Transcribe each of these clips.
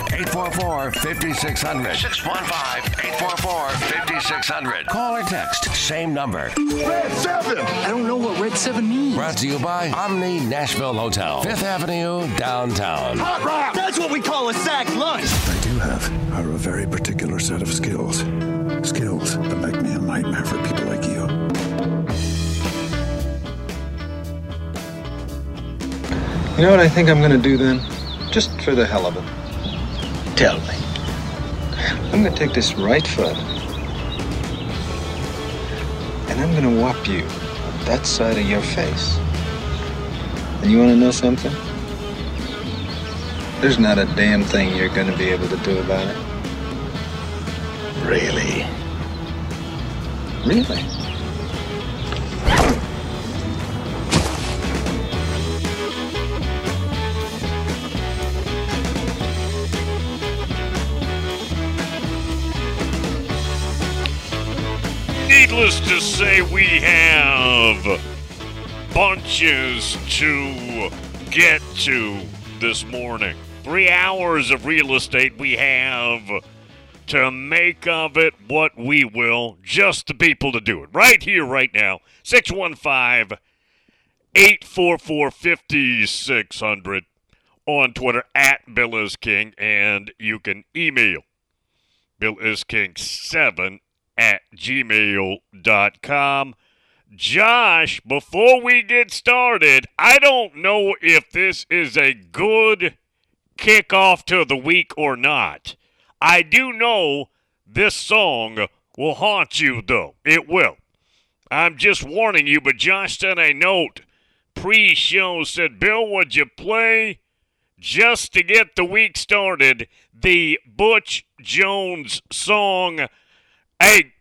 844 5600. 615 844 5600. Call or text, same number. Red 7! I don't know what Red 7 means. Brought to you by Omni Nashville Hotel, Fifth Avenue, downtown. Hot rock! That's what we call a sack lunch. I do have are a very particular set of skills. Skills that make me a nightmare for people like you. You know what I think I'm gonna do then? Just for the hell of it. Tell me. I'm gonna take this right foot and I'm gonna whop you on that side of your face. And you wanna know something? There's not a damn thing you're gonna be able to do about it. Really? Really? Needless to say, we have bunches to get to this morning. Three hours of real estate we have to make of it what we will. Just the people to do it. Right here, right now. 615 844 5600 on Twitter at Bill is King. And you can email Bill is King 7 at gmail.com. Josh, before we get started, I don't know if this is a good kickoff to the week or not. I do know this song will haunt you, though. It will. I'm just warning you, but Josh sent a note pre show said, Bill, would you play just to get the week started the Butch Jones song? Hey,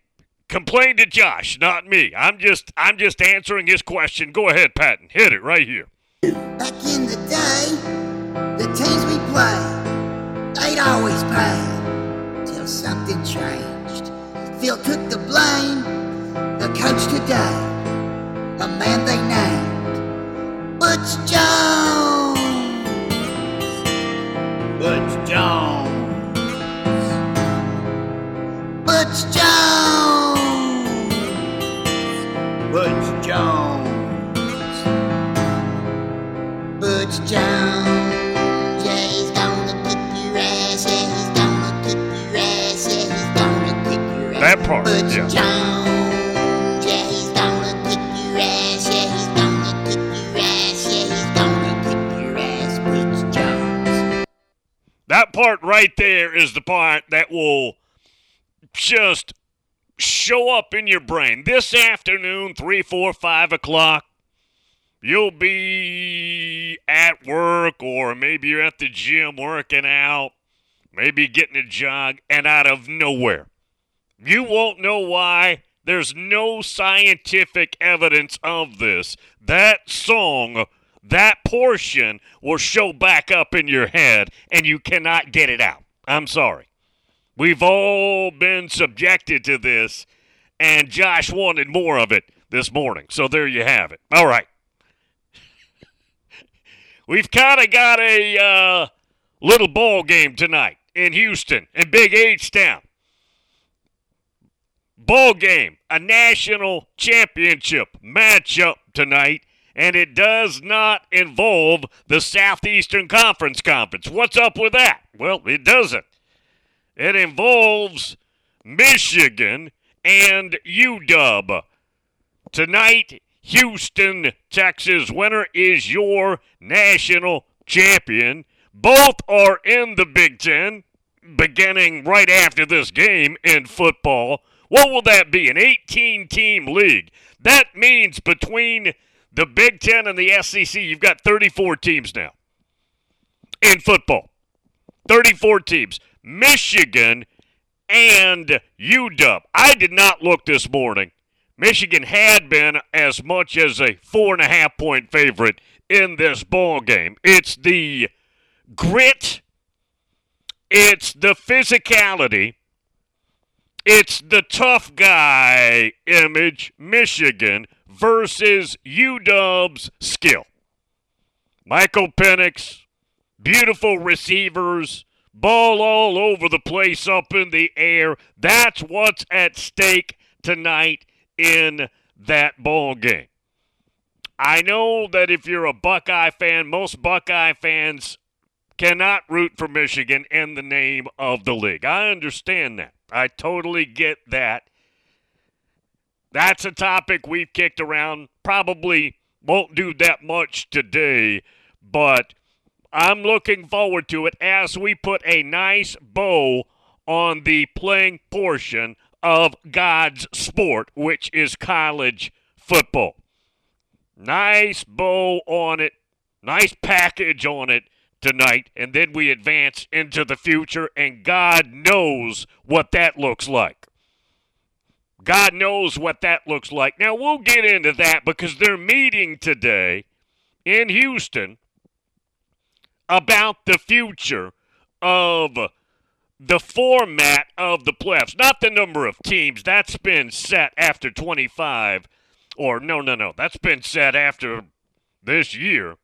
complain to Josh, not me. I'm just I'm just answering his question. Go ahead, Patton. Hit it right here. Back in the day, the teams we played, they'd always play till something changed. Phil took the blame. The coach today, a man they named Butch Jones. Butch Jones. Butch Jones. Butch Jones. That part, Butch yeah. Jones. Yeah, he's gonna kick your ass. Yeah, he's gonna kick your ass. Yeah, he's gonna kick your ass. Butch Jones. That part right there is the part that will just show up in your brain. This afternoon, 3, 4, 5 o'clock, you'll be at work or maybe you're at the gym working out, maybe getting a jog, and out of nowhere, you won't know why. There's no scientific evidence of this. That song, that portion will show back up in your head and you cannot get it out. I'm sorry. We've all been subjected to this, and Josh wanted more of it this morning. So there you have it. All right. We've kind of got a uh, little ball game tonight in Houston and Big H Town. Ball game, a national championship matchup tonight, and it does not involve the Southeastern Conference Conference. What's up with that? Well, it doesn't. It involves Michigan and UW. Tonight, Houston, Texas winner is your national champion. Both are in the Big Ten, beginning right after this game in football. What will that be? An 18 team league. That means between the Big Ten and the SEC, you've got 34 teams now in football. 34 teams. Michigan and UW. I did not look this morning. Michigan had been as much as a four and a half point favorite in this ball game. It's the grit, it's the physicality, it's the tough guy image, Michigan versus UW's skill. Michael Penix, beautiful receivers, ball all over the place up in the air. That's what's at stake tonight in that ball game. I know that if you're a Buckeye fan, most Buckeye fans cannot root for Michigan in the name of the league. I understand that. I totally get that. That's a topic we've kicked around. Probably won't do that much today, but I'm looking forward to it as we put a nice bow on the playing portion of God's sport, which is college football. Nice bow on it, nice package on it tonight, and then we advance into the future, and God knows what that looks like. God knows what that looks like. Now, we'll get into that because they're meeting today in Houston about the future of the format of the playoffs, not the number of teams. That's been set after 25, or no, no, no. That's been set after this year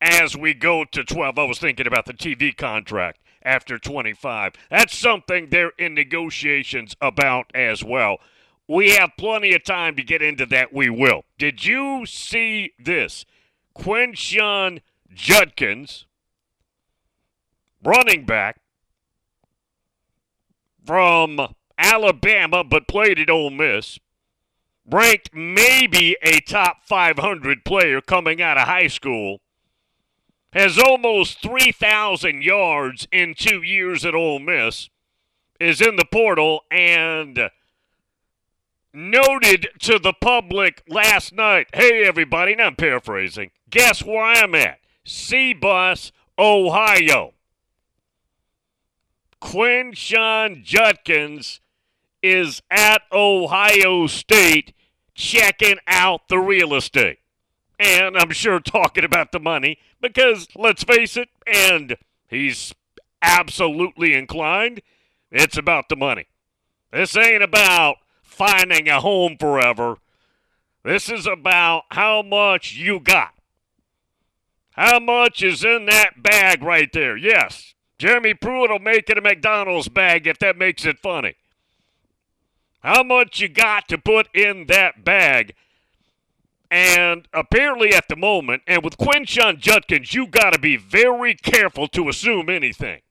as we go to 12. I was thinking about the TV contract after 25. That's something they're in negotiations about as well. We have plenty of time to get into that. We will. Did you see this? Quinshon Judkins, running back from Alabama, but played at Ole Miss, ranked maybe a top 500 player coming out of high school has almost 3,000 yards in two years at Ole Miss, is in the portal, and noted to the public last night, hey, everybody, now I'm paraphrasing, guess where I'm at? C-Bus, Ohio. Quinshon Judkins is at Ohio State checking out the real estate and I'm sure talking about the money because let's face it, and he's absolutely inclined, it's about the money. This ain't about finding a home forever. This is about how much you got. How much is in that bag right there? Yes, Jeremy Pruitt will make it a McDonald's bag if that makes it funny. How much you got to put in that bag and apparently, at the moment, and with Quinshon Judkins, you got to be very careful to assume anything.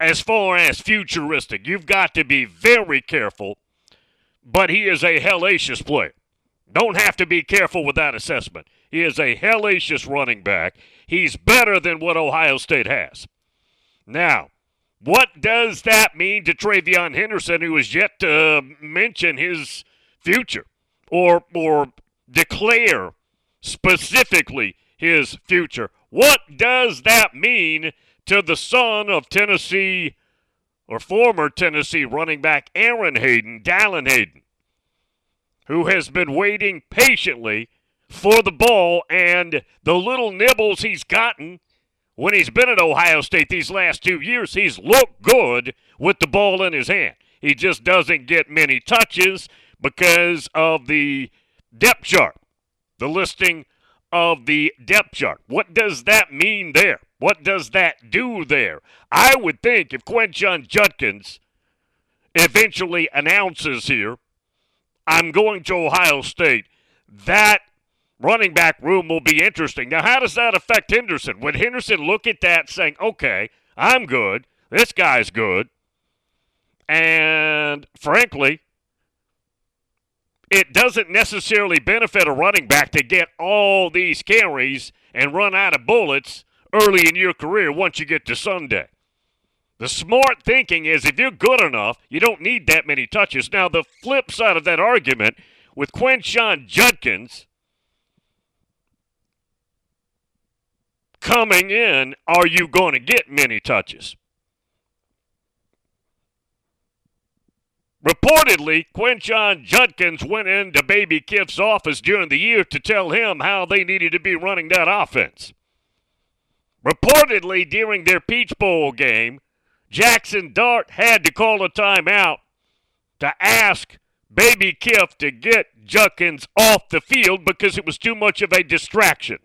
As far as futuristic, you've got to be very careful. But he is a hellacious player. Don't have to be careful with that assessment. He is a hellacious running back. He's better than what Ohio State has. Now, what does that mean to TreVeyon Henderson, who is yet to mention his future or or declare specifically his future. What does that mean to the son of Tennessee or former Tennessee running back Aaron Hayden, Dallan Hayden, who has been waiting patiently for the ball and the little nibbles he's gotten when he's been at Ohio State these last two years, he's looked good with the ball in his hand. He just doesn't get many touches because of the depth chart, the listing of the depth chart. What does that mean there? What does that do there? I would think if Quinshon Judkins eventually announces here, I'm going to Ohio State, that running back room will be interesting. Now, how does that affect Henderson? Would Henderson look at that saying, okay, I'm good, this guy's good, and frankly, it doesn't necessarily benefit a running back to get all these carries and run out of bullets early in your career once you get to Sunday. The smart thinking is if you're good enough, you don't need that many touches. Now, the flip side of that argument with Quinshon Judkins, coming in, are you going to get many touches? Reportedly, Quinshon Judkins went into Baby Kiff's office during the year to tell him how they needed to be running that offense. Reportedly, during their Peach Bowl game, Jackson Dart had to call a timeout to ask Baby Kiff to get Judkins off the field because it was too much of a distraction.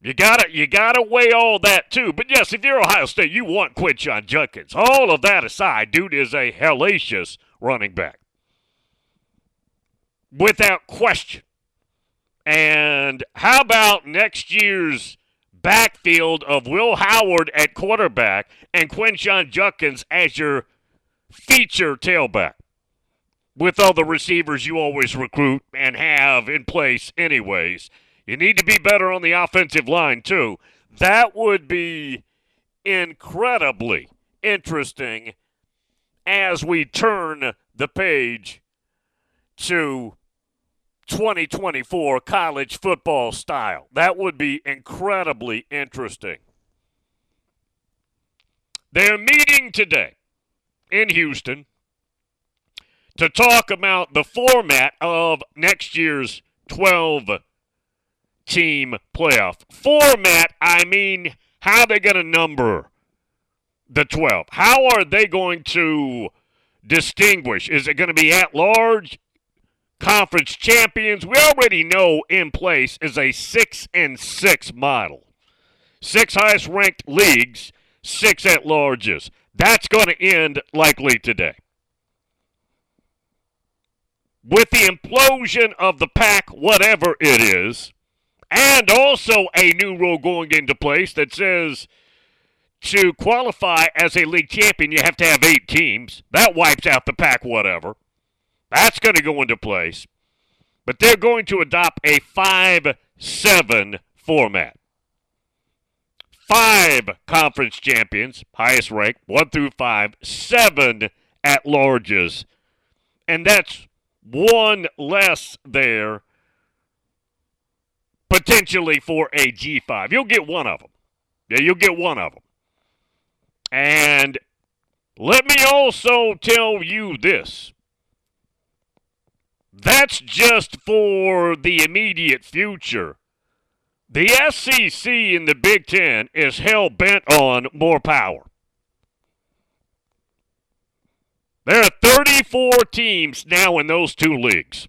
You gotta you gotta weigh all that too. But yes, if you're Ohio State, you want Quinshon Judkins. All of that aside, dude is a hellacious running back. Without question. And how about next year's backfield of Will Howard at quarterback and Quinshon Judkins as your feature tailback? With all the receivers you always recruit and have in place, anyways. You need to be better on the offensive line, too. That would be incredibly interesting as we turn the page to 2024 college football style. That would be incredibly interesting. They're meeting today in Houston to talk about the format of next year's 12 team playoff. Format, I mean, how are they going to number the 12? How are they going to distinguish? Is it going to be at large? Conference champions, we already know in place is a six and six model. Six highest ranked leagues, six at larges. That's going to end likely today. With the implosion of the pack, whatever it is, and also a new rule going into place that says to qualify as a league champion, you have to have eight teams. That wipes out the pack, whatever. That's going to go into place. But they're going to adopt a 5 7 format. Five conference champions, highest rank, one through five, seven at larges. And that's one less there potentially for a G5. You'll get one of them. Yeah, you'll get one of them. And let me also tell you this. That's just for the immediate future. The SEC in the Big Ten is hell bent on more power. There are 34 teams now in those two leagues.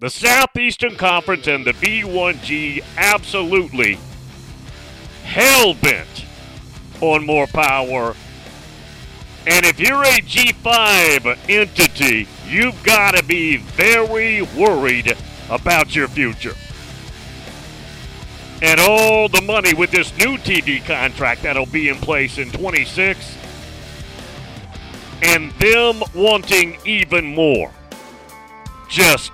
The Southeastern Conference and the B1G absolutely hell bent on more power. And if you're a G5 entity, you've got to be very worried about your future. And all the money with this new TV contract that'll be in place in 26, and them wanting even more. Just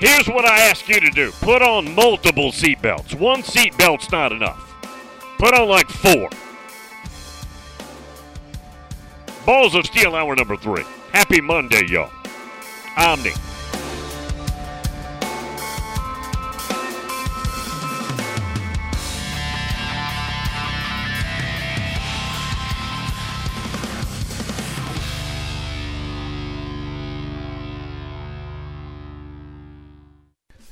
Here's what I ask you to do put on multiple seatbelts. One seatbelt's not enough. Put on like four. Balls of Steel Hour number three. Happy Monday, y'all. Omni.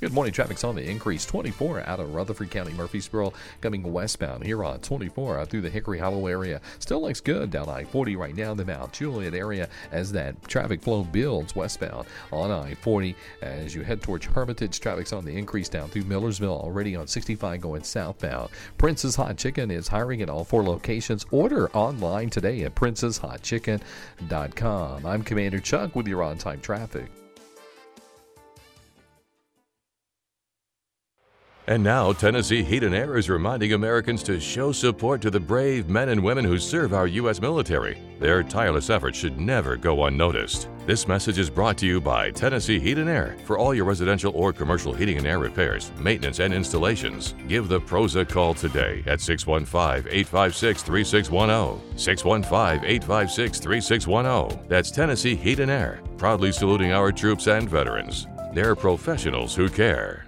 Good morning. Traffic's on the increase. 24 out of Rutherford County, Murfreesboro, coming westbound here on 24 through the Hickory Hollow area. Still looks good down I 40 right now, in the Mount Juliet area, as that traffic flow builds westbound on I 40. As you head towards Hermitage, traffic's on the increase down through Millersville, already on 65 going southbound. Prince's Hot Chicken is hiring at all four locations. Order online today at princeshotchicken.com. I'm Commander Chuck with your on time traffic. And now, Tennessee Heat and Air is reminding Americans to show support to the brave men and women who serve our U.S. military. Their tireless efforts should never go unnoticed. This message is brought to you by Tennessee Heat and Air. For all your residential or commercial heating and air repairs, maintenance, and installations, give the pros a call today at 615 856 3610. 615 856 3610. That's Tennessee Heat and Air, proudly saluting our troops and veterans. They're professionals who care.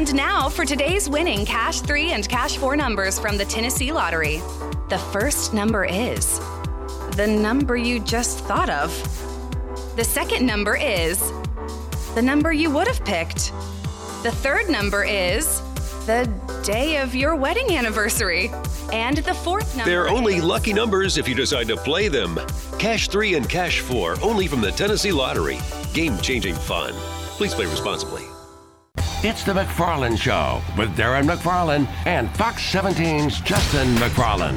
And now for today's winning Cash 3 and Cash 4 numbers from the Tennessee Lottery. The first number is the number you just thought of. The second number is the number you would have picked. The third number is the day of your wedding anniversary. And the fourth number. They're only lucky numbers if you decide to play them. Cash 3 and Cash 4 only from the Tennessee Lottery. Game changing fun. Please play responsibly. It's the McFarland Show with Darren McFarland and Fox 17's Justin McFarland.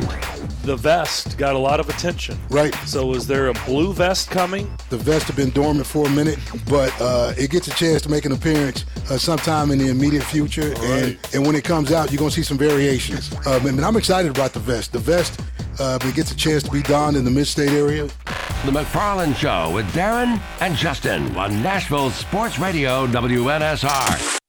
The vest got a lot of attention. Right. So is there a blue vest coming? The vest have been dormant for a minute, but uh, it gets a chance to make an appearance uh, sometime in the immediate future. Right. And, and when it comes out, you're going to see some variations. Um, and I'm excited about the vest. The vest uh, it gets a chance to be donned in the mid-state area. The McFarland Show with Darren and Justin on Nashville Sports Radio WNSR.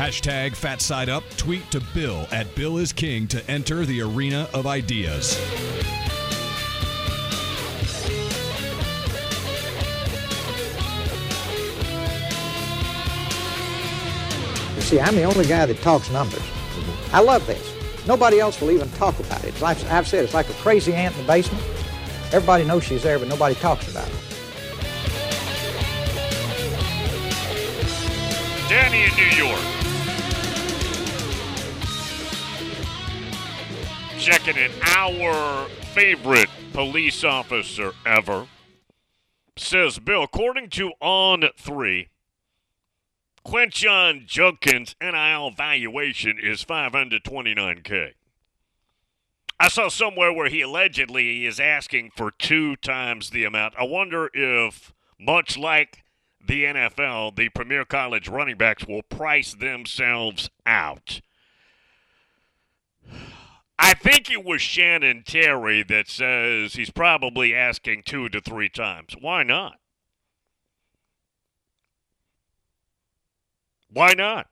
Hashtag Fat Side Up. Tweet to Bill at Bill is King to enter the arena of ideas. You see, I'm the only guy that talks numbers. Mm-hmm. I love this. Nobody else will even talk about it. Like I've said, it's like a crazy ant in the basement. Everybody knows she's there, but nobody talks about it. Danny in New York. Checking in our favorite police officer ever. Says Bill, according to On 3, Quinshon Judkins' NIL valuation is 529K. I saw somewhere where he allegedly is asking for two times the amount. I wonder if, much like the NFL, the premier college running backs will price themselves out. I think it was Shannon Terry that says he's probably asking two to three times. Why not? Why not?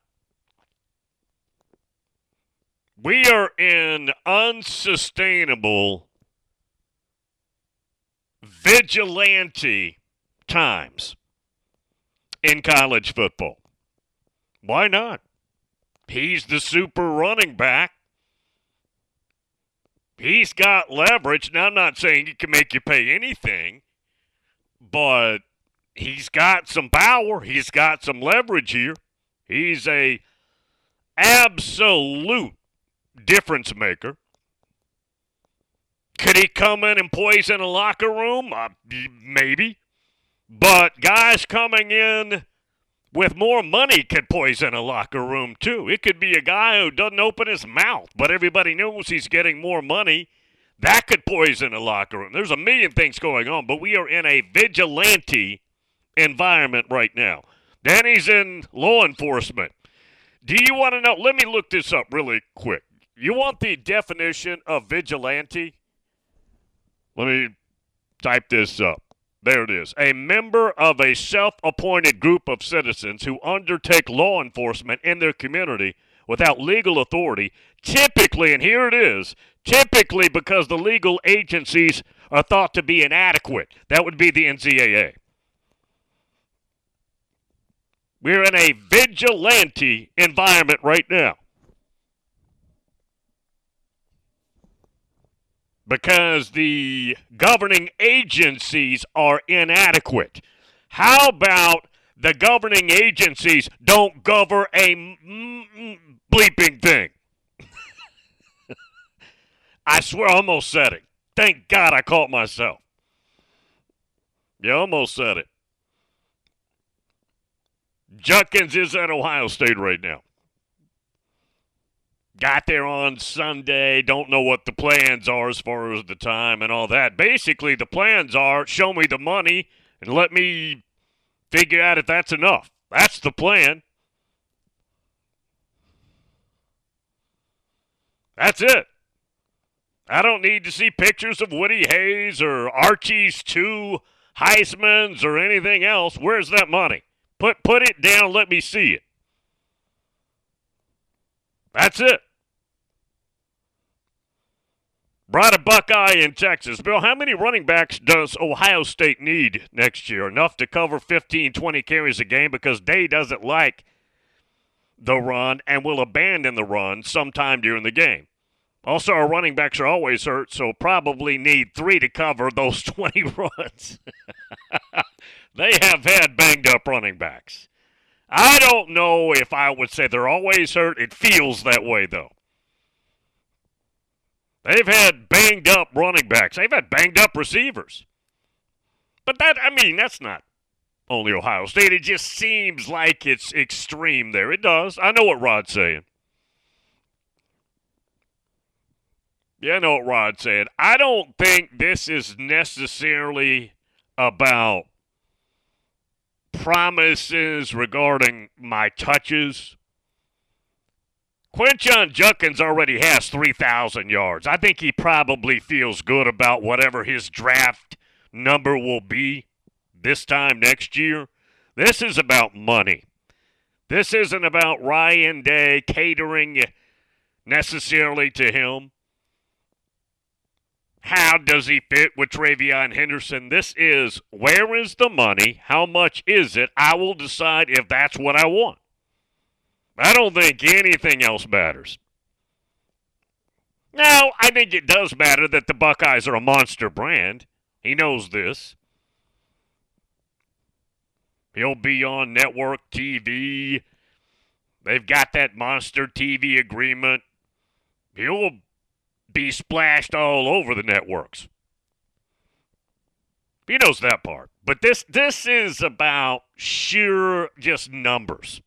We are in unsustainable vigilante times in college football. Why not? He's the super running back. He's got leverage. Now, I'm not saying he can make you pay anything, but he's got some power. He's got some leverage here. He's a absolute difference maker. Could he come in and poison a locker room? Uh, maybe. But guys coming in with more money could poison a locker room too. It could be a guy who doesn't open his mouth, but everybody knows he's getting more money. That could poison a locker room. There's a million things going on, but we are in a vigilante environment right now. Danny's in law enforcement. Do you want to know? Let me look this up really quick. You want the definition of vigilante? Let me type this up. There it is. A member of a self appointed group of citizens who undertake law enforcement in their community without legal authority, typically, and here it is, typically because the legal agencies are thought to be inadequate. That would be the NCAA. We're in a vigilante environment right now. Because the governing agencies are inadequate. How about the governing agencies don't govern a bleeping thing? I swear I almost said it. Thank God I caught myself. You almost said it. Judkins is at Ohio State right now. Got there on Sunday. Don't know what the plans are as far as the time and all that. Basically, the plans are show me the money and let me figure out if that's enough. That's the plan. That's it. I don't need to see pictures of Woody Hayes or Archie's two Heisman's or anything else. Where's that money? Put put it down. Let me see it. That's it. Brought a Buckeye in Texas. Bill, how many running backs does Ohio State need next year? Enough to cover 15, 20 carries a game because Day doesn't like the run and will abandon the run sometime during the game. Also, our running backs are always hurt, so probably need three to cover those 20 runs. they have had banged up running backs. I don't know if I would say they're always hurt. It feels that way, though. They've had banged up running backs, they've had banged up receivers. But that, I mean, that's not only Ohio State. It just seems like it's extreme there. It does. I know what Rod's saying. Yeah, I know what Rod said. I don't think this is necessarily about promises regarding my touches. Quinshon Judkins already has 3,000 yards. I think he probably feels good about whatever his draft number will be this time next year. This is about money. This isn't about Ryan Day catering necessarily to him. How does he fit with TreVeyon Henderson? This is where is the money? How much is it? I will decide if that's what I want. I don't think anything else matters. Now, I think it does matter that the Buckeyes are a monster brand. He knows this. He'll be on network TV. They've got that monster TV agreement. He'll be splashed all over the networks. He knows that part. But this this is about sheer just numbers.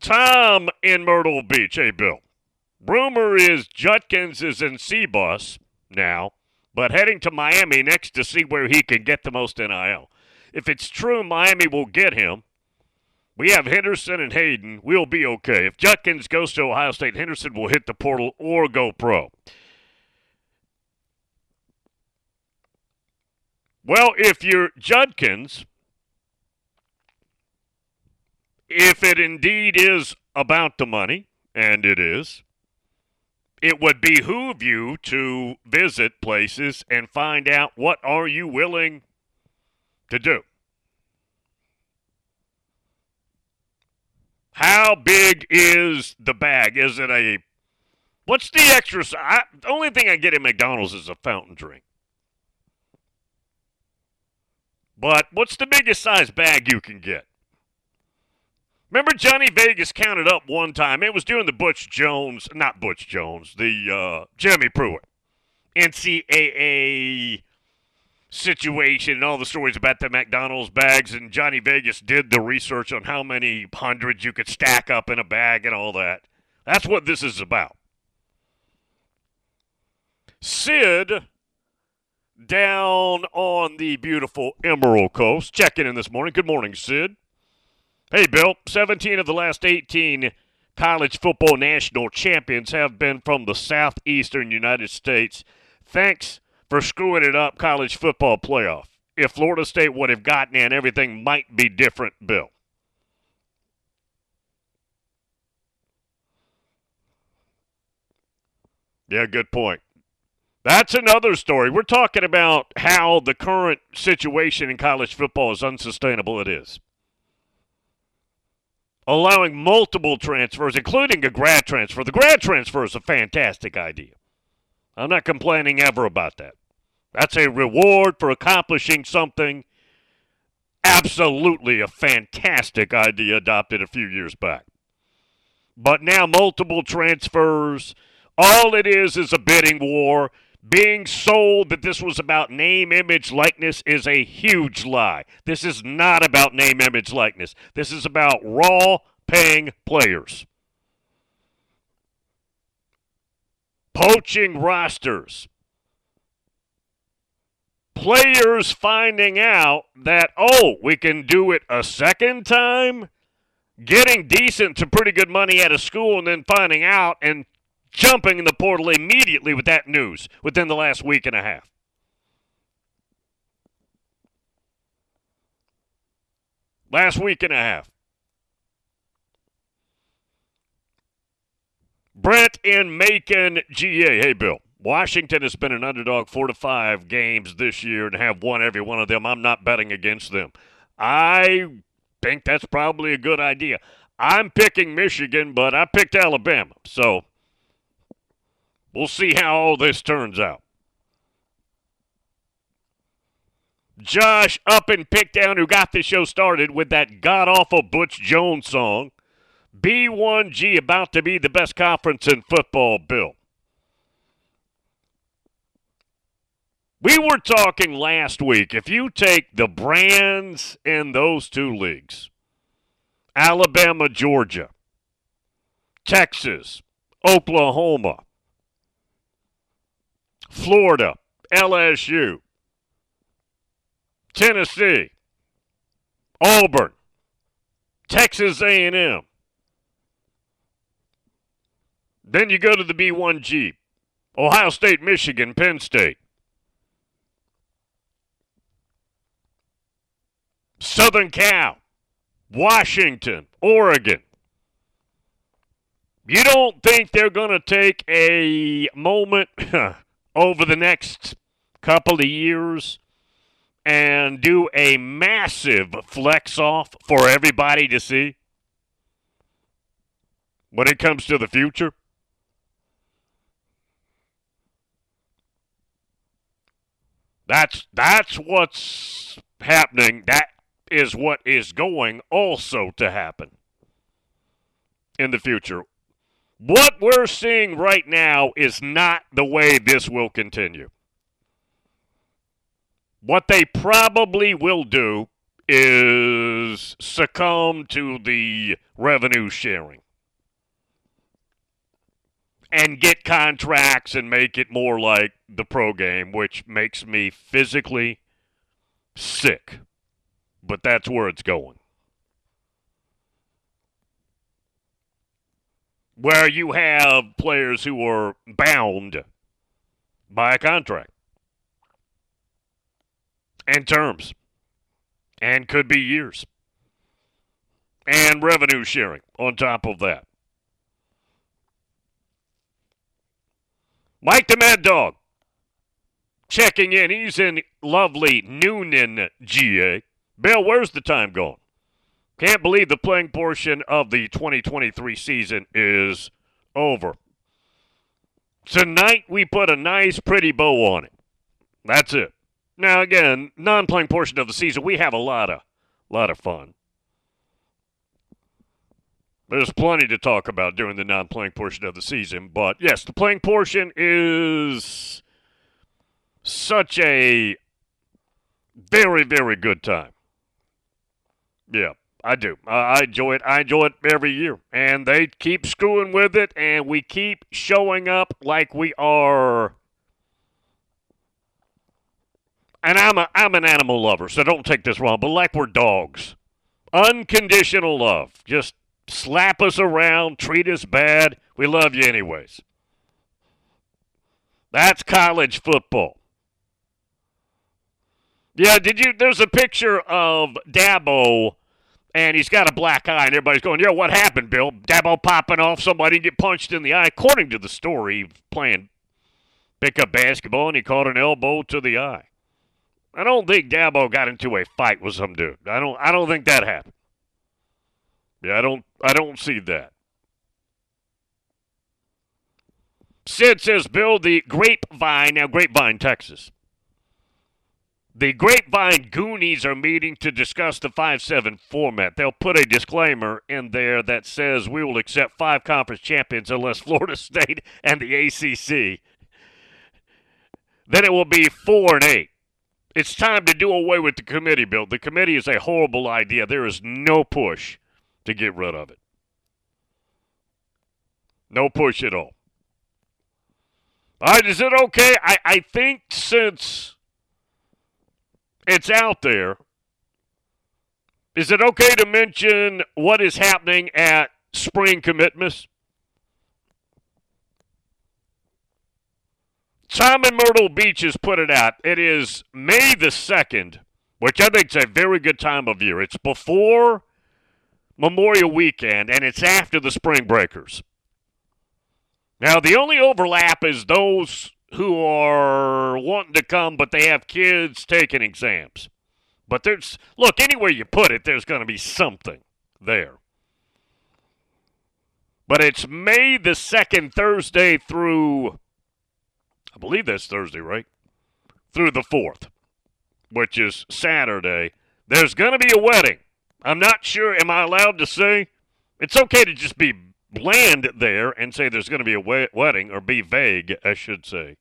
Tom in Myrtle Beach. Hey, Bill. Rumor is Judkins is in C-Bus now, but heading to Miami next to see where he can get the most NIL. If it's true Miami will get him, we have Henderson and Hayden. We'll be okay. If Judkins goes to Ohio State, Henderson will hit the portal or go pro. Well, if you're Judkins, if it indeed is about the money, and it is, it would behoove you to visit places and find out what are you willing to do. How big is the bag? Is it a What's the extra? I, the only thing I get at McDonald's is a fountain drink. But what's the biggest size bag you can get? Remember Johnny Vegas counted up one time. It was doing the Butch Jones, not Butch Jones, the uh, Jeremy Pruitt NCAA situation and all the stories about the McDonald's bags. And Johnny Vegas did the research on how many hundreds you could stack up in a bag and all that. That's what this is about. Sid down on the beautiful Emerald Coast checking in this morning. Good morning, Sid. Hey, Bill. 17 of the last 18 college football national champions have been from the southeastern United States. Thanks for screwing it up college football playoff. If Florida State would have gotten in, everything might be different, Bill. Yeah, good point. That's another story. We're talking about how the current situation in college football is unsustainable. It is. Allowing multiple transfers, including a grad transfer. The grad transfer is a fantastic idea. I'm not complaining ever about that. That's a reward for accomplishing something. Absolutely a fantastic idea adopted a few years back. But now, multiple transfers. All it is is a bidding war being sold that this was about name, image, likeness is a huge lie. This is not about name, image, likeness. This is about raw paying players. Poaching rosters. Players finding out that, oh, we can do it a second time? Getting decent to pretty good money at a school and then finding out and jumping in the portal immediately with that news within the last week and a half. Last week and a half. Brent in Macon, GA. Hey, Bill. Washington has been an underdog four to five games this year and have won every one of them. I'm not betting against them. I think that's probably a good idea. I'm picking Michigan, but I picked Alabama. So We'll see how all this turns out. Josh up and pick down who got the show started with that god awful Butch Jones song. B1G about to be the best conference in football, Bill. We were talking last week. If you take the brands in those two leagues, Alabama, Georgia, Texas, Oklahoma, Florida, LSU, Tennessee, Auburn, Texas A&M. Then you go to the B1G, Ohio State, Michigan, Penn State. Southern Cal, Washington, Oregon. You don't think they're going to take a moment over the next couple of years and do a massive flex off for everybody to see when it comes to the future? That's that's what's happening. That is what is going also to happen in the future. What we're seeing right now is not the way this will continue. What they probably will do is succumb to the revenue sharing and get contracts and make it more like the pro game, which makes me physically sick. But that's where it's going. where you have players who are bound by a contract and terms and could be years and revenue sharing on top of that. Mike the Mad Dog checking in. He's in lovely Newnan, GA. Bill, where's the time going? Can't believe the playing portion of the 2023 season is over. Tonight we put a nice, pretty bow on it. That's it. Now again, non-playing portion of the season, we have a lot of, lot of fun. There's plenty to talk about during the non-playing portion of the season, but yes, the playing portion is such a very, very good time. Yeah. I do. I enjoy it. I enjoy it every year. And they keep screwing with it, and we keep showing up like we are. And I'm, a, I'm an animal lover, so don't take this wrong, but like we're dogs. Unconditional love. Just slap us around, treat us bad. We love you anyways. That's college football. Yeah, did you? There's a picture of Dabo and he's got a black eye, and everybody's going, "Yo, what happened, Bill? Dabo popping off, somebody get punched in the eye." According to the story, playing pickup basketball and he caught an elbow to the eye. I don't think Dabo got into a fight with some dude. I don't. I don't think that happened. Yeah, I don't. I don't see that. Sid says, Bill, the Grapevine, now Grapevine, Texas. The Grapevine Goonies are meeting to discuss the 5 7 format. They'll put a disclaimer in there that says we will accept five conference champions unless Florida State and the ACC. Then it will be 4 and 8. It's time to do away with the committee, Bill. The committee is a horrible idea. There is no push to get rid of it. No push at all. All right, is it okay? I, I think since it's out there, is it okay to mention what is happening at spring commitments? Simon Myrtle Beach has put it out. It is May the 2nd, which I think is a very good time of year. It's before Memorial Weekend and it's after the spring breakers. Now, the only overlap is those who are wanting to come, but they have kids taking exams. But there's, look, anywhere you put it, there's going to be something there. But it's May the 2nd, Thursday through, I believe that's Thursday, right? Through the 4th, which is Saturday. There's going to be a wedding. I'm not sure, am I allowed to say? It's okay to just be bland there and say there's going to be a wedding, or be vague, I should say.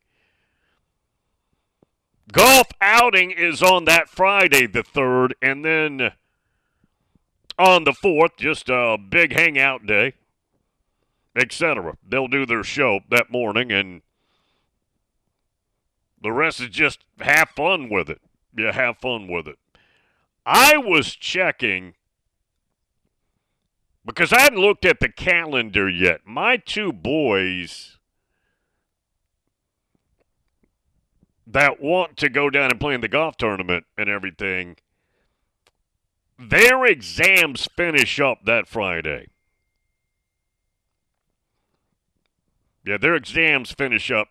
Golf outing is on that Friday, the 3rd, and then on the 4th, just a big hangout day, etc. They'll do their show that morning, and the rest is just have fun with it. Yeah, have fun with it. I was checking because I hadn't looked at the calendar yet. My two boys that want to go down and play in the golf tournament and everything, their exams finish up that Friday. Yeah, their exams finish up.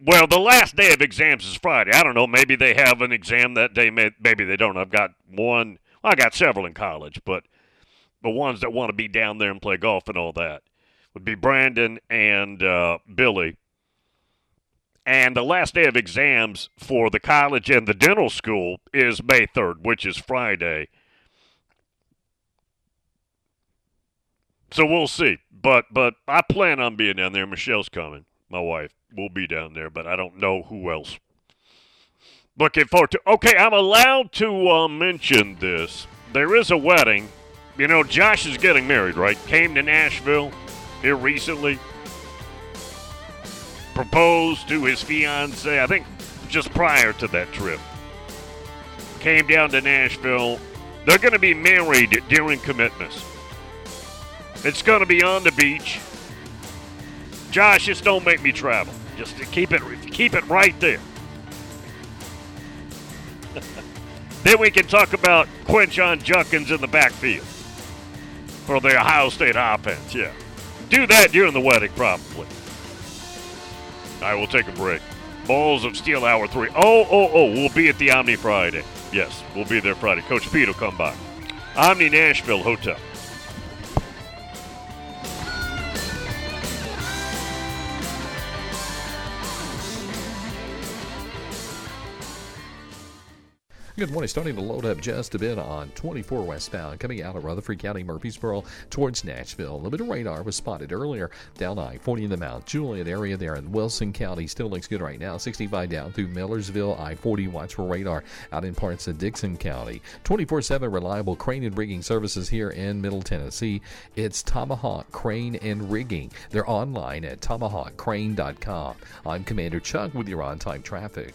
Well, the last day of exams is Friday. I don't know. Maybe they have an exam that day. Maybe they don't. I've got one. Well, I got several in college, but the ones that want to be down there and play golf and all that would be Brandon and uh, Billy. And the last day of exams for the college and the dental school is May 3rd, which is Friday. So we'll see. But but I plan on being down there. Michelle's coming. My wife will be down there, but I don't know who else. Looking forward to. Okay, I'm allowed to uh, mention this. There is a wedding. You know, Josh is getting married, right? Came to Nashville here recently proposed to his fiancee, I think just prior to that trip. Came down to Nashville. They're going to be married during commitments. It's going to be on the beach. Josh, just don't make me travel. Just keep it keep it right there. then we can talk about Quinshon Judkins in the backfield for the Ohio State offense. Yeah. Do that during the wedding, probably. I will take a break. Balls of Steel Hour 3. Oh, oh, oh, we'll be at the Omni Friday. Yes, we'll be there Friday. Coach Pete will come by. Omni Nashville Hotel. Good morning. Starting to load up just a bit on 24 westbound coming out of Rutherford County, Murfreesboro towards Nashville. A little bit of radar was spotted earlier down I 40 in the Mount Juliet area there in Wilson County. Still looks good right now. 65 down through Millersville. I 40 watch for radar out in parts of Dickson County. 24 7 reliable crane and rigging services here in Middle Tennessee. It's Tomahawk Crane and Rigging. They're online at tomahawkcrane.com. I'm Commander Chuck with your on time traffic.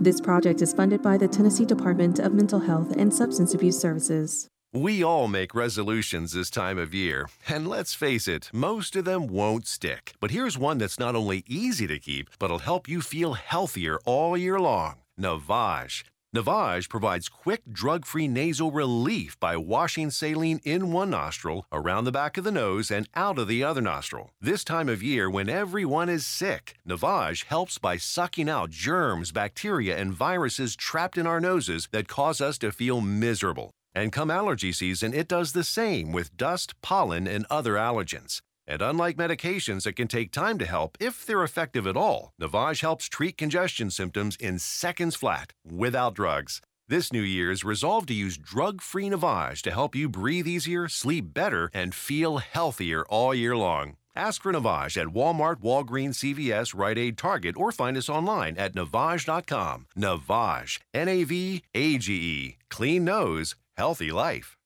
This project is funded by the Tennessee Department of Mental Health and Substance Abuse Services. We all make resolutions this time of year, and let's face it, most of them won't stick. But here's one that's not only easy to keep, but will help you feel healthier all year long Navage. Navage provides quick, drug free nasal relief by washing saline in one nostril, around the back of the nose, and out of the other nostril. This time of year, when everyone is sick, Navage helps by sucking out germs, bacteria, and viruses trapped in our noses that cause us to feel miserable. And come allergy season, it does the same with dust, pollen, and other allergens. And unlike medications that can take time to help, if they're effective at all, Navage helps treat congestion symptoms in seconds flat, without drugs. This New Year's, resolve to use drug free Navage to help you breathe easier, sleep better, and feel healthier all year long. Ask for Navage at Walmart, Walgreens, CVS, Rite Aid, Target, or find us online at Navage.com. Navage, N A V A G E. Clean nose, healthy life.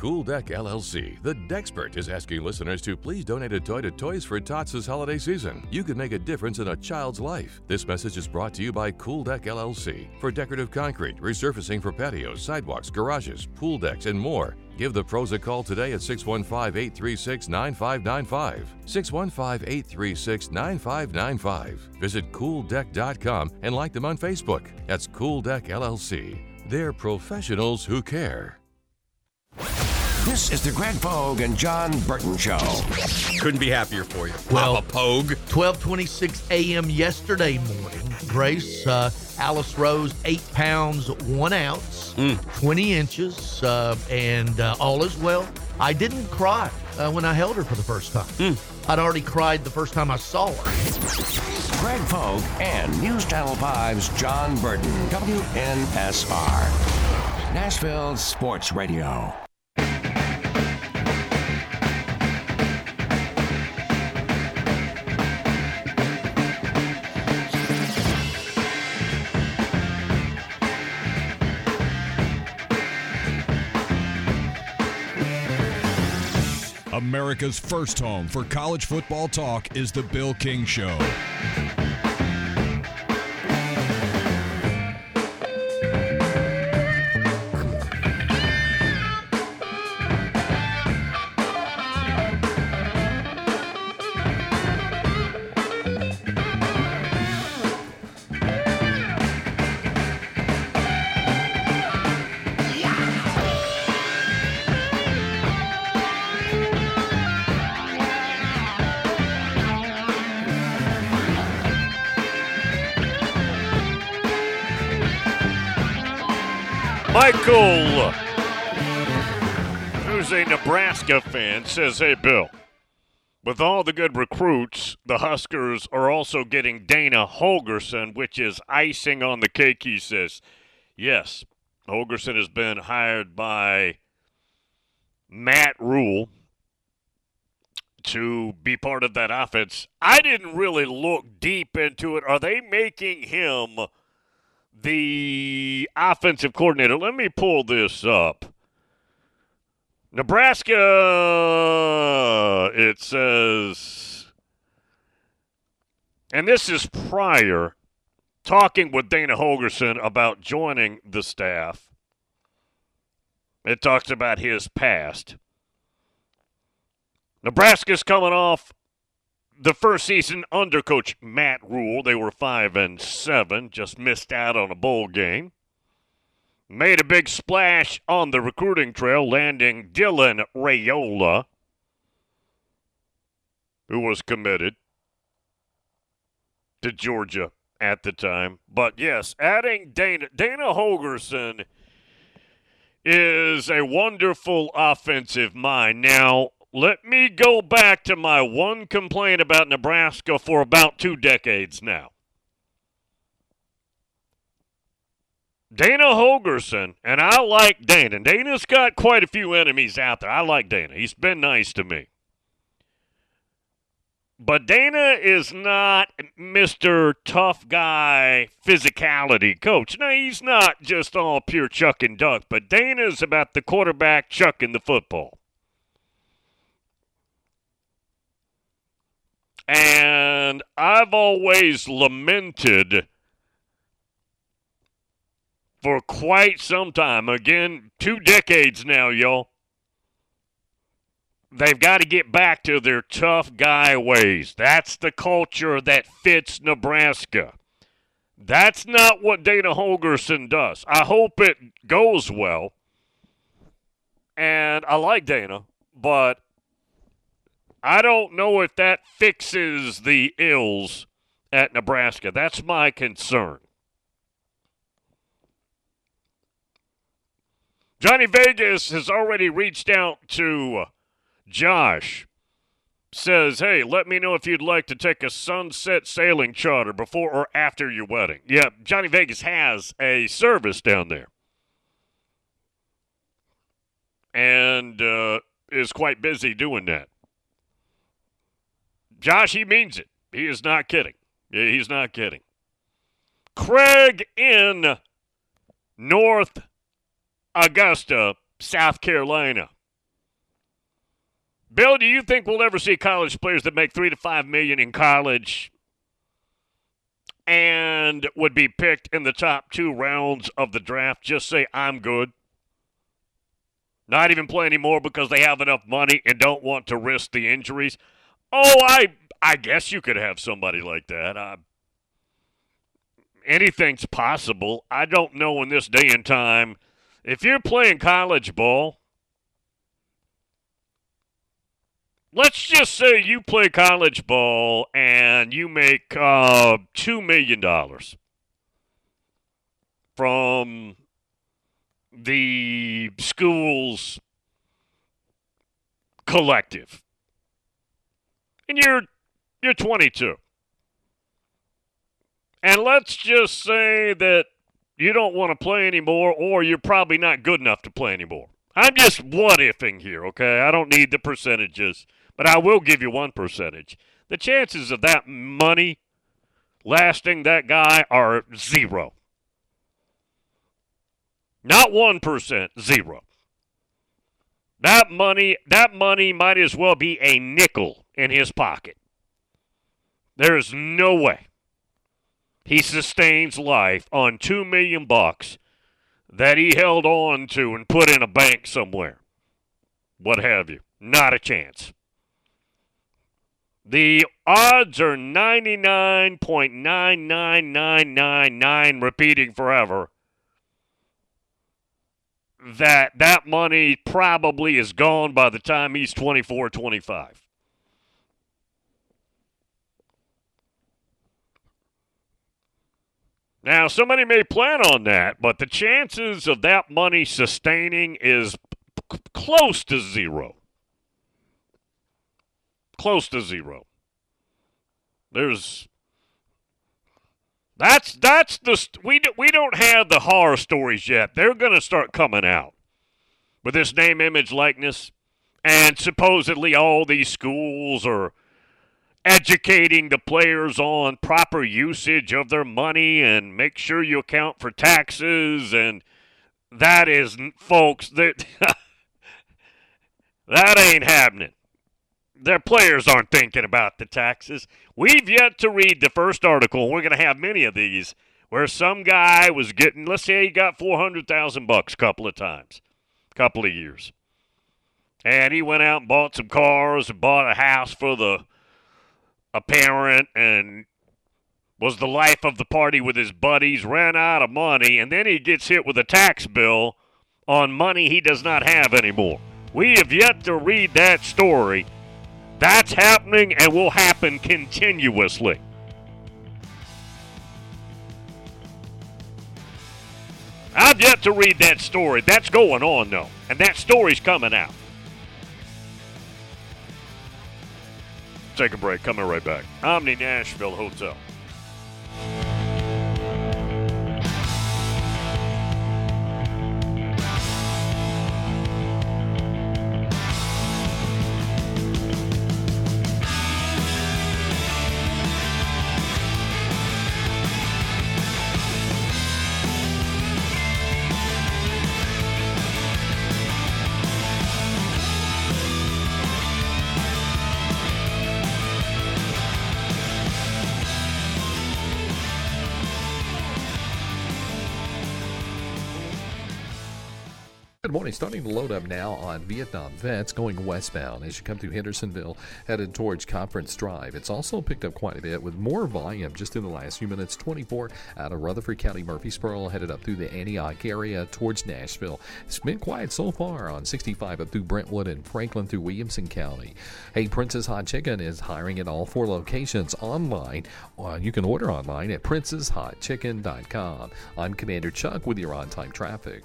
Cool Deck LLC, the Dexpert, is asking listeners to please donate a toy to Toys for Tots this holiday season. You can make a difference in a child's life. This message is brought to you by Cool Deck LLC for decorative concrete, resurfacing for patios, sidewalks, garages, pool decks, and more. Give the pros a call today at 615 836 9595. 615 836 9595. Visit cooldeck.com and like them on Facebook. That's Cool Deck LLC. They're professionals who care. This is the Greg Pogue and John Burton Show. Couldn't be happier for you. Well, Papa Pogue. 12:26 a.m. yesterday morning. Grace uh, Alice Rose, eight pounds one ounce, Mm. 20 inches, uh, and uh, all is well. I didn't cry uh, when I held her for the first time. Mm. I'd already cried the first time I saw her. Greg Pogue and News Channel 5's John Burton, WNSR. Nashville Sports Radio. America's first home for college football talk is The Bill King Show. Nebraska fan, says, Hey, Bill, with all the good recruits, the Huskers are also getting Dana Holgorsen, which is icing on the cake, he says. Yes, Holgorsen has been hired by Matt Rhule to be part of that offense. I didn't really look deep into it. Are they making him the offensive coordinator? Let me pull this up. Nebraska, it says, and this is prior talking with Dana Holgorsen about joining the staff. It talks about his past. Nebraska's coming off the first season under coach Matt Rhule. They were 5 and 7, just missed out on a bowl game. Made a big splash on the recruiting trail, landing Dylan Raiola, who was committed to Georgia at the time. But yes, adding Dana Dana Holgorsen is a wonderful offensive mind. Now, let me go back to my one complaint about Nebraska for about two decades now. Dana Holgorsen, and I like Dana. Dana's got quite a few enemies out there. I like Dana. He's been nice to me. But Dana is not Mr. Tough Guy physicality coach. No, he's not just all pure chuck and duck, but Dana's about the quarterback chucking the football. And I've always lamented for quite some time. Again, two decades now, y'all. They've got to get back to their tough guy ways. That's the culture that fits Nebraska. That's not what Dana Holgorsen does. I hope it goes well. And I like Dana, but I don't know if that fixes the ills at Nebraska. That's my concern. Johnny Vegas has already reached out to Josh. Says, hey, let me know if you'd like to take a sunset sailing charter before or after your wedding. Yeah, Johnny Vegas has a service down there. And uh, is quite busy doing that. Josh, he means it. He is not kidding. He's not kidding. Craig in North Augusta, South Carolina. Bill, do you think we'll ever see college players that make three to five million in college and would be picked in the top two rounds of the draft just say, I'm good? Not even play anymore because they have enough money and don't want to risk the injuries. Oh, I I guess you could have somebody like that. Uh, anything's possible. I don't know in this day and time – if you're playing college ball, let's just say you play college ball and you make uh, $2 million from the school's collective. And you're you're 22. And let's just say that you don't want to play anymore, or you're probably not good enough to play anymore. I'm just what ifing here, okay? I don't need the percentages, but I will give you one percentage. The chances of that money lasting that guy are zero. Not 1%, zero. That money, that money might as well be a nickel in his pocket. There is no way he sustains life on 2 million bucks that he held on to and put in a bank somewhere. What have you? Not a chance. The odds are 99.99999 repeating forever that that money probably is gone by the time he's 24 25. Now, somebody may plan on that, but the chances of that money sustaining is p- close to zero. Close to zero. There's that's that's the we we don't have the horror stories yet. They're going to start coming out with this name, image, likeness, and supposedly all these schools are educating the players on proper usage of their money and make sure you account for taxes and that is folks that that ain't happening. Their players aren't thinking about the taxes. We've yet to read the first article we're going to have many of these where some guy was getting let's say he got 400,000 bucks a couple of times a couple of years. And he went out and bought some cars and bought a house for the a parent and was the life of the party with his buddies, ran out of money, and then he gets hit with a tax bill on money he does not have anymore. We have yet to read that story. That's happening and will happen continuously. I've yet to read that story. That's going on, though. And that story's coming out. Take a break. Coming right back. Omni Nashville Hotel. Starting to load up now on Vietnam Vets going westbound as you come through Hendersonville, headed towards Conference Drive. It's also picked up quite a bit with more volume just in the last few minutes. 24 out of Rutherford County, Murfreesboro, headed up through the Antioch area towards Nashville. It's been quiet so far on 65 up through Brentwood and Franklin through Williamson County. Hey, Prince's Hot Chicken is hiring at all four locations online. Uh, you can order online at princeshotchicken.com. I'm Commander Chuck with your on time traffic.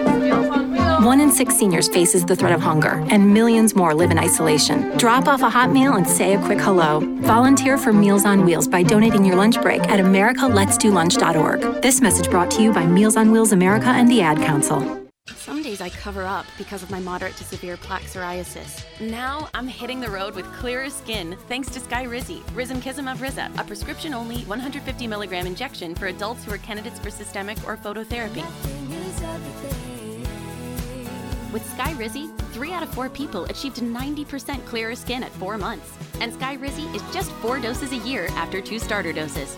One in six seniors faces the threat of hunger, and millions more live in isolation. Drop off a hot meal and say a quick hello. Volunteer for Meals on Wheels by donating your lunch break at americaletsdolunch.org. This message brought to you by Meals on Wheels America and the Ad Council. Some days I cover up because of my moderate to severe plaque psoriasis. Now I'm hitting the road with clearer skin thanks to Skyrizi, risankizumab rzaa, a prescription-only 150 milligram injection for adults who are candidates for systemic or phototherapy. With Skyrizi, three out of four people achieved 90% clearer skin at four months. And Skyrizi is just four doses a year after two starter doses.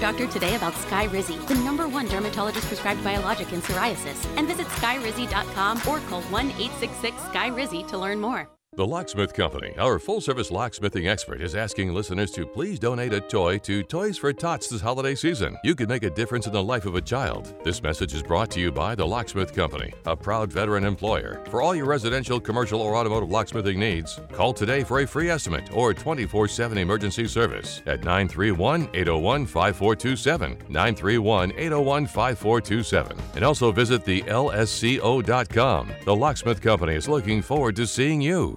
Your doctor today about Skyrizi, the number one dermatologist prescribed biologic in psoriasis, and visit skyrizi.com or call 1 866 Skyrizi to learn more. The Locksmith Company, our full service locksmithing expert, is asking listeners to please donate a toy to Toys for Tots this holiday season. You could make a difference in the life of a child. This message is brought to you by the Locksmith Company, a proud veteran employer. For all your residential, commercial, or automotive locksmithing needs, call today for a free estimate or 24 7 emergency service at 931 801 5427. 931 801 5427. And also visit the LSCO.com. The Locksmith Company is looking forward to seeing you.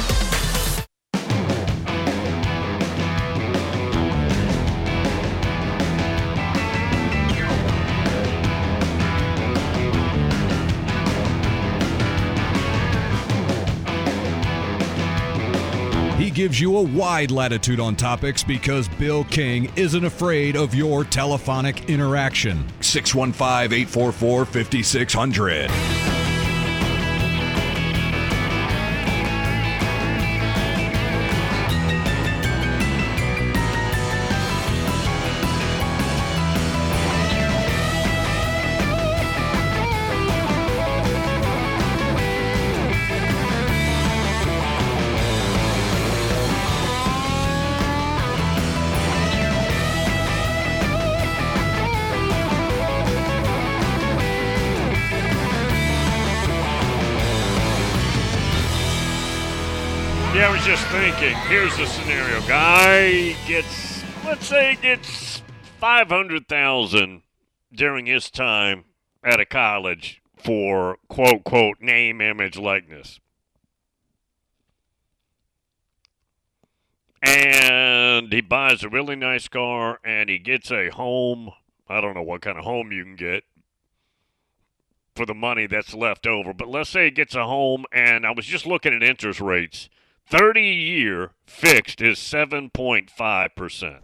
Gives you a wide latitude on topics because Bill King isn't afraid of your telephonic interaction. 615 844 5600. Thinking. Here's the scenario: guy gets, let's say, gets five hundred thousand during his time at a college for quote quote name, image, likeness, and he buys a really nice car and he gets a home. I don't know what kind of home you can get for the money that's left over, but let's say he gets a home, and I was just looking at interest rates. 30 year fixed is 7.5%.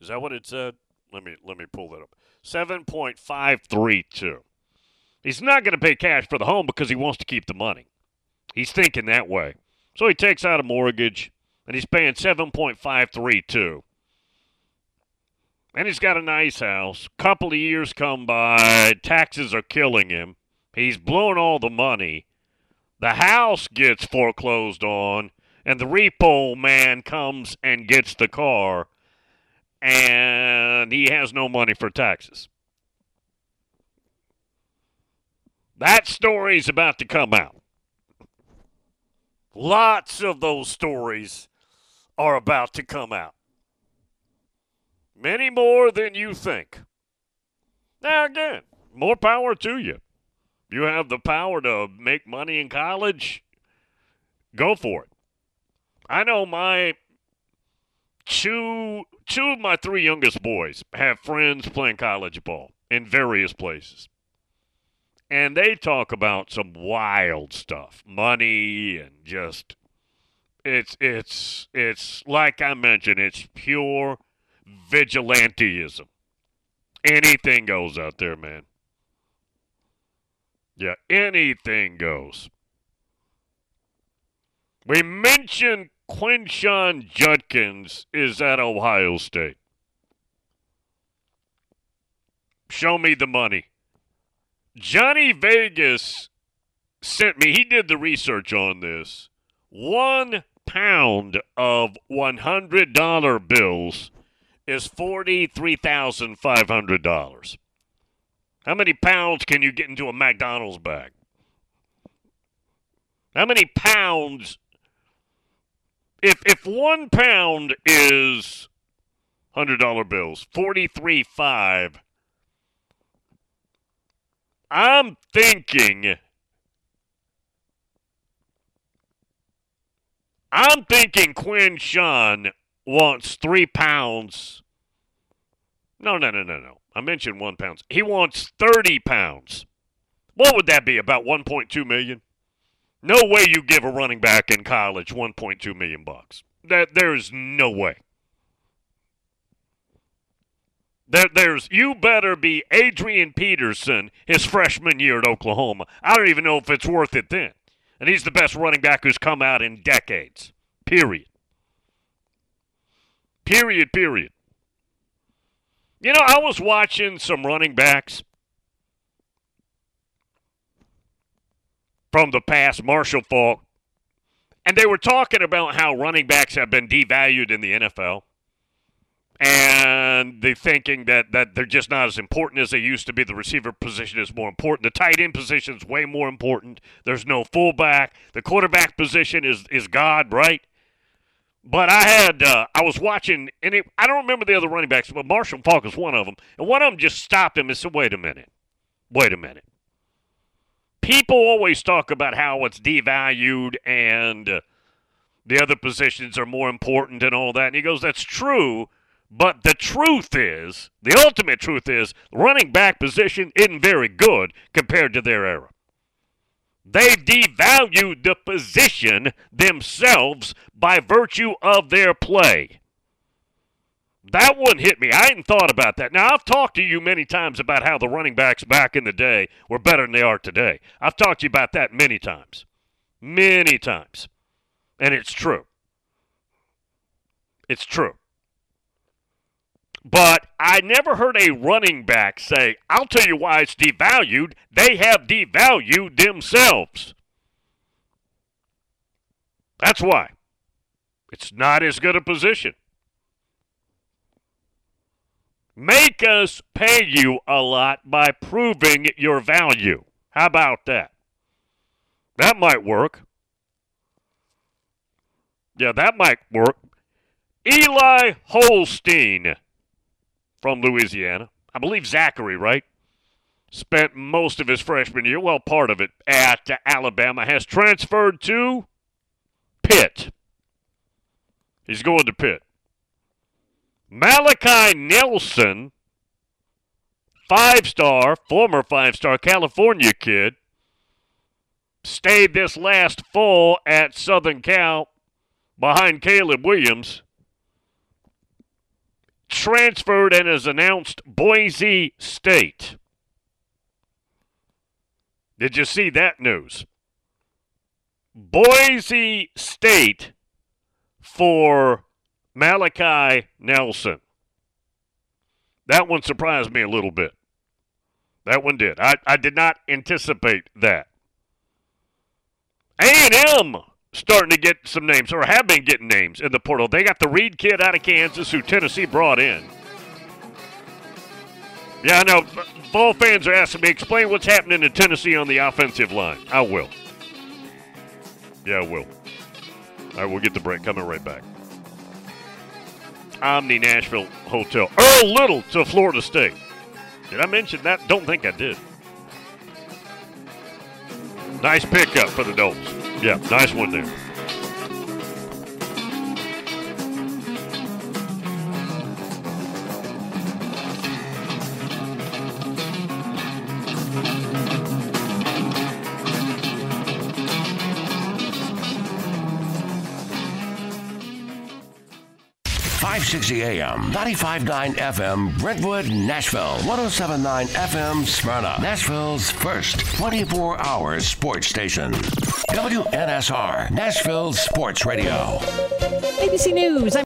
Is that what it said? Let me let me pull that up. 7.532. He's not going to pay cash for the home because he wants to keep the money. He's thinking that way. So he takes out a mortgage and he's paying 7.532. And he's got a nice house. Couple of years come by, taxes are killing him. He's blown all the money the house gets foreclosed on, and the repo man comes and gets the car, and he has no money for taxes. That story's about to come out. Lots of those stories are about to come out. Many more than you think. Now, again, more power to you. You have the power to make money in college, go for it. I know my two two of my three youngest boys have friends playing college ball in various places. And they talk about some wild stuff, money and just it's it's it's like I mentioned, it's pure vigilanteism. Anything goes out there, man. Yeah, anything goes. We mentioned Quinshon Judkins is at Ohio State. Show me the money. Johnny Vegas sent me, he did the research on this. One pound of $100 bills is $43,500. How many pounds can you get into a McDonald's bag? How many pounds? If if one pound is hundred dollar bills, forty three five. I'm thinking. I'm thinking Quinshon wants three pounds. No, no, no, no, no. I mentioned one pounds. He wants 30 pounds. What would that be? About 1.2 million? No way you give a running back in college 1.2 million bucks. That there's no way. There, there's you better be Adrian Peterson his freshman year at Oklahoma. I don't even know if it's worth it then. And he's the best running back who's come out in decades. Period. Period, period. You know, I was watching some running backs from the past, Marshall Faulk, and they were talking about how running backs have been devalued in the NFL. And they thinking that, that they're just not as important as they used to be. The receiver position is more important. The tight end position is way more important. There's no fullback. The quarterback position is, is God, right? But I had uh, I was watching, and it, I don't remember the other running backs, but Marshall Faulk is one of them. And one of them just stopped him and said, "Wait a minute, wait a minute." People always talk about how it's devalued and the other positions are more important and all that. And he goes, "That's true." But the truth is, the ultimate truth is, running back position isn't very good compared to their era. They've devalued the position themselves by virtue of their play. That one hit me. I hadn't thought about that. Now, I've talked to you many times about how the running backs back in the day were better than they are today. I've talked to you about that many times. Many times. And it's true. It's true. But I never heard a running back say, I'll tell you why it's devalued. They have devalued themselves. That's why. It's not as good a position. Make us pay you a lot by proving your value. How about that? That might work. Yeah, that might work. Eli Holstein from Louisiana. I believe Zachary, right? Spent most of his freshman year, well, part of it, at Alabama, has transferred to Pitt. He's going to Pitt. Malachi Nelson, five star, former five star California kid, stayed this last fall at Southern Cal behind Caleb Williams transferred and has announced Boise State. Did you see that news? Boise State for Malachi Nelson. That one surprised me a little bit. That one did. I, I did not anticipate that. A&M starting to get some names, or have been getting names in the portal. They got the Reed kid out of Kansas, who Tennessee brought in. Yeah, I know. Ball fans are asking me, explain what's happening in Tennessee on the offensive line. I will. Yeah, I will. Right, we'll get the break. Coming right back. Omni Nashville Hotel. Earl Little to Florida State. Did I mention that? Don't think I did. Nice pickup for the Dogs. Yeah, nice one there. AM, 95.9 FM, Brentwood, Nashville, 107.9 FM, Smyrna, Nashville's first 24 hour sports station. WNSR, Nashville Sports Radio. ABC News. I'm